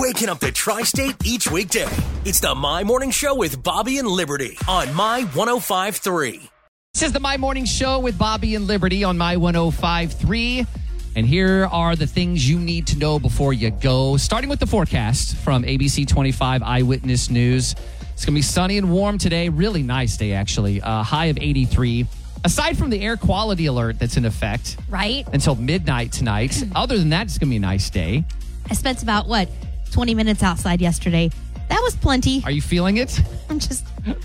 waking up the tri state each weekday. It's the My Morning Show with Bobby and Liberty on My 1053. This is the My Morning Show with Bobby and Liberty on My 1053. And here are the things you need to know before you go. Starting with the forecast from ABC 25 Eyewitness News. It's going to be sunny and warm today. Really nice day, actually. Uh, high of 83. Aside from the air quality alert that's in effect right? until midnight tonight, other than that, it's going to be a nice day. I spent about what 20 minutes outside yesterday. That was plenty. Are you feeling it? I'm just,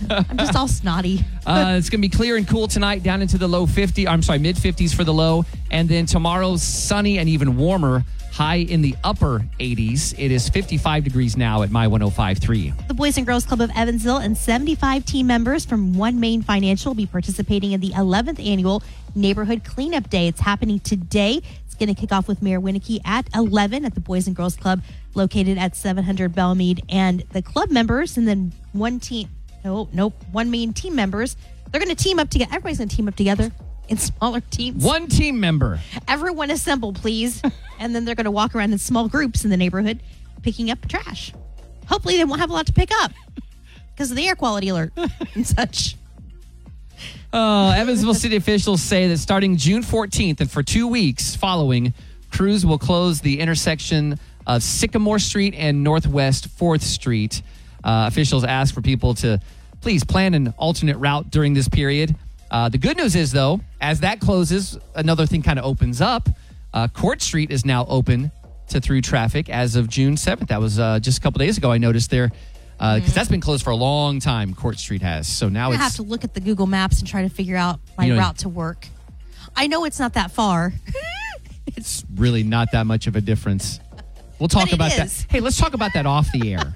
I'm just all snotty. Uh, it's going to be clear and cool tonight, down into the low 50. I'm sorry, mid 50s for the low. And then tomorrow, sunny and even warmer, high in the upper 80s. It is 55 degrees now at my 1053. The Boys and Girls Club of Evansville and 75 team members from OneMain Financial will be participating in the 11th annual Neighborhood Cleanup Day. It's happening today. It's going to kick off with Mayor Winnecke at 11 at the Boys and Girls Club located at 700 Bellemeade. And the club members and then one team, no, nope, OneMain team members, they're going to team up together. Everybody's going to team up together in smaller teams. One team member. Everyone assemble, please. and then they're going to walk around in small groups in the neighborhood picking up trash. Hopefully, they won't have a lot to pick up because of the air quality alert and such. Uh, Evansville city officials say that starting June 14th and for two weeks following, crews will close the intersection of Sycamore Street and Northwest 4th Street. Uh, officials ask for people to please plan an alternate route during this period. Uh, the good news is, though, as that closes, another thing kind of opens up. Uh, Court Street is now open to through traffic as of June 7th. That was uh, just a couple days ago. I noticed there because that's been closed for a long time. Court Street has. So now I have to look at the Google Maps and try to figure out my You know- route to work. I know it's not that far. it's really not that much of a difference. We'll talk about is. that. Hey, let's talk about that off the air.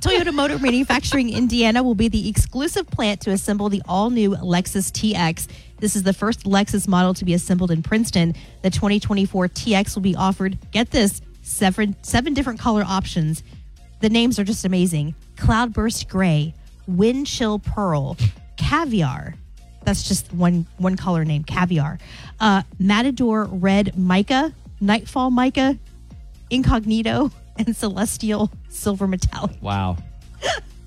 Toyota Motor Manufacturing Indiana will be the exclusive plant to assemble the all new Lexus TX. This is the first Lexus model to be assembled in Princeton. The 2024 TX will be offered, get this, seven, seven different color options. The names are just amazing Cloudburst Gray, Wind Chill Pearl, Caviar. That's just one one color name, Caviar. Uh, Matador Red Mica, Nightfall Mica, Incognito, and Celestial Silver Metallic. Wow.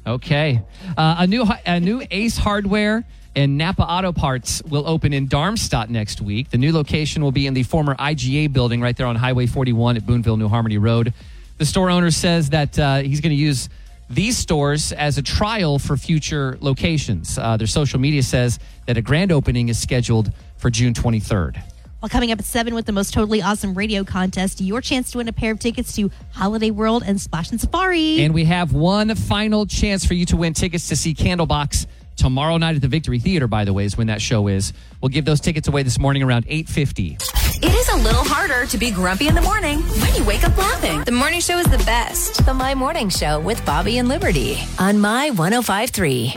Okay. Uh, a new a new Ace Hardware and Napa Auto Parts will open in Darmstadt next week. The new location will be in the former IGA building right there on Highway 41 at Boonville, New Harmony Road. The store owner says that uh, he's going to use these stores as a trial for future locations. Uh, their social media says that a grand opening is scheduled for June 23rd. Well, coming up at 7 with the most totally awesome radio contest, your chance to win a pair of tickets to Holiday World and Splash and Safari. And we have one final chance for you to win tickets to see Candlebox tomorrow night at the Victory Theater, by the way, is when that show is. We'll give those tickets away this morning around 850. It is a little harder to be grumpy in the morning when you wake up laughing. The morning show is the best. The My Morning Show with Bobby and Liberty on My 1053.